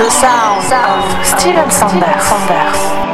the sound of Steven Sanders.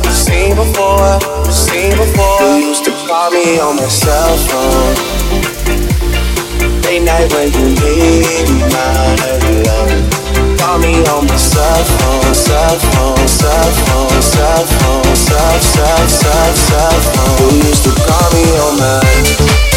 never seen before, seen before. You used to call me on my cell phone. Late night when you need my love. Call me on my cell phone, cell phone, cell phone, cell phone, cell, cell, cell, cell phone. You used to call me on my.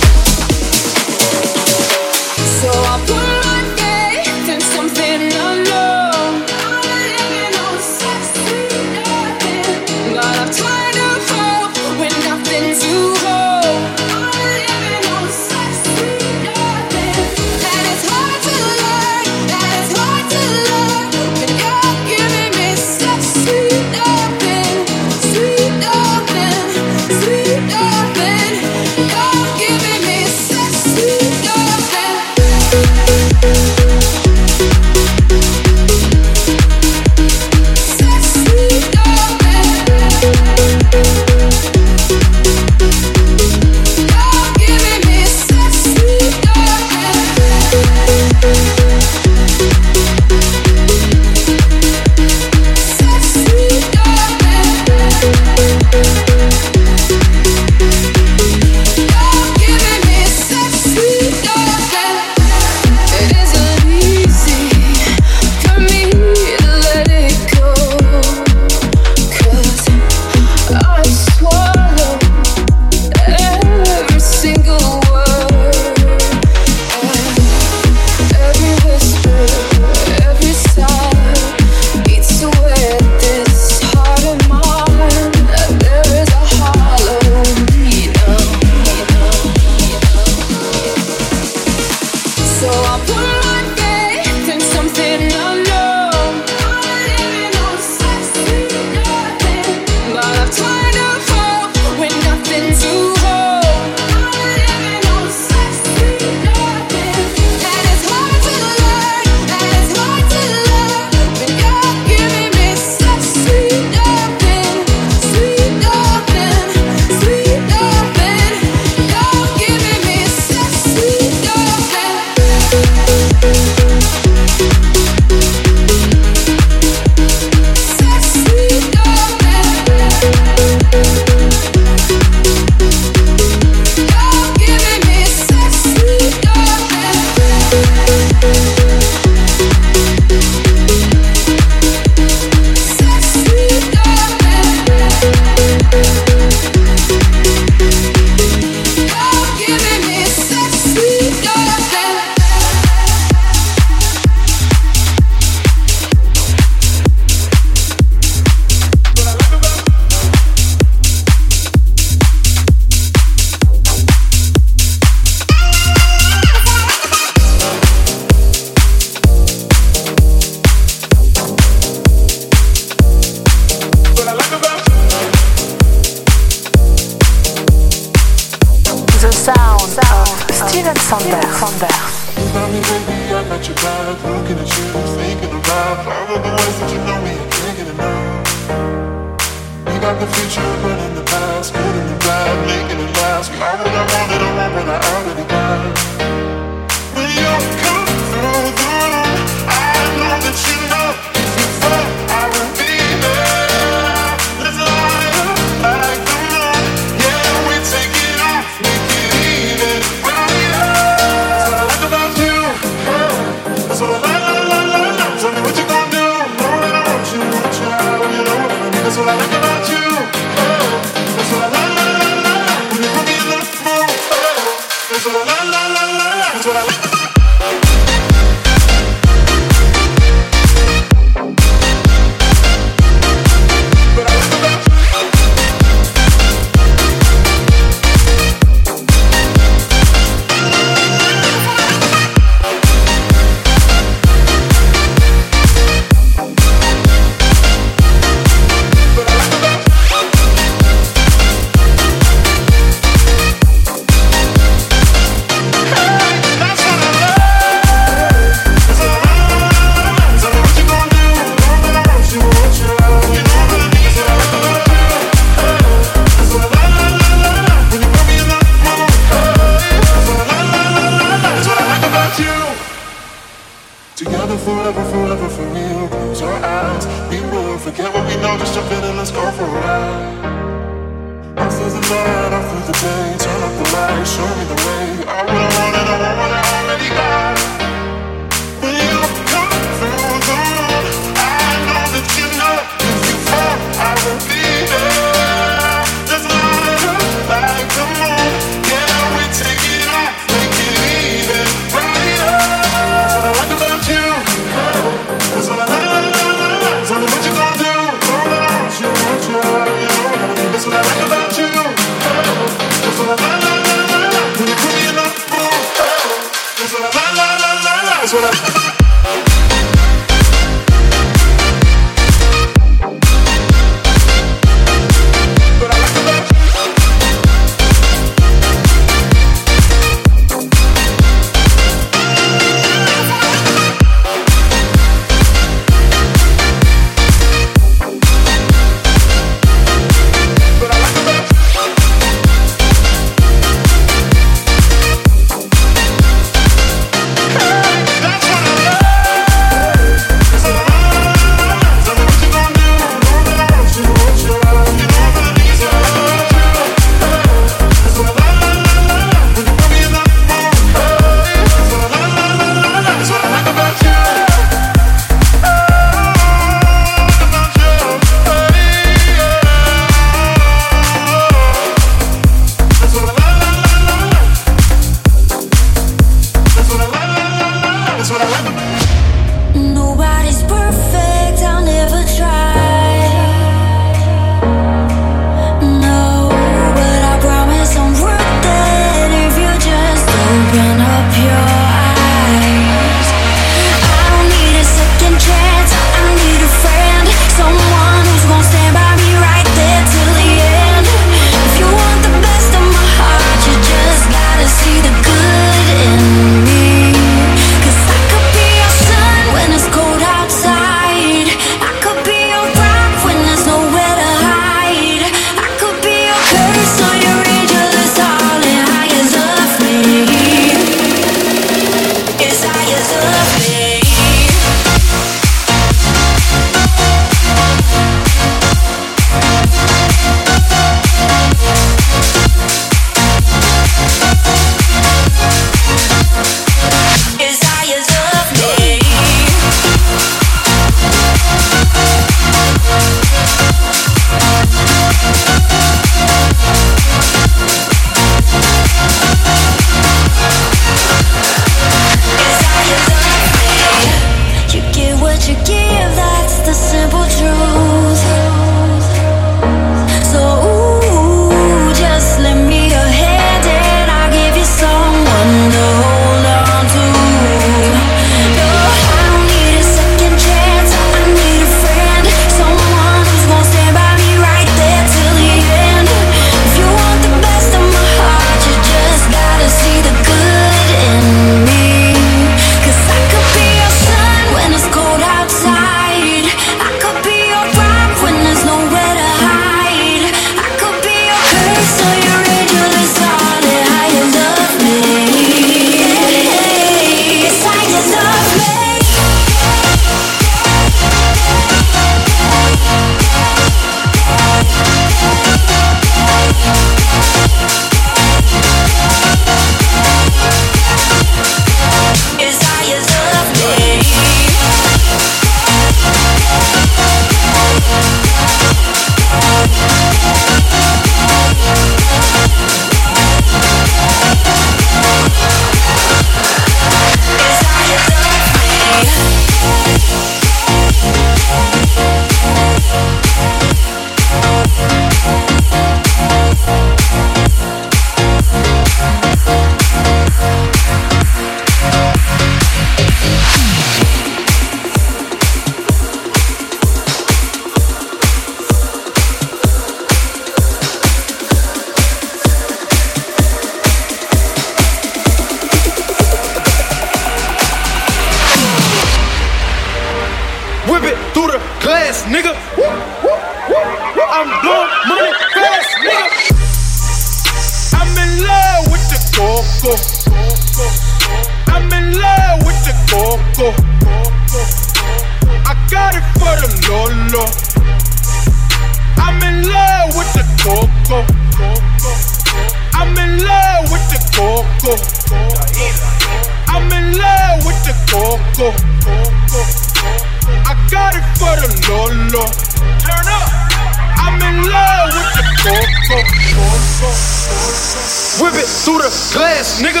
Whip it through the glass, nigga.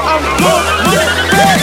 I'm blowing money.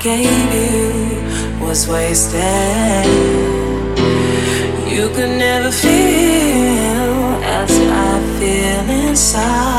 gave you was wasted. You could never feel as I feel inside.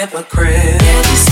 Hypocrite.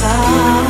Feel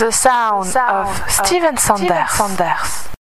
The sound, of Steven Sanders.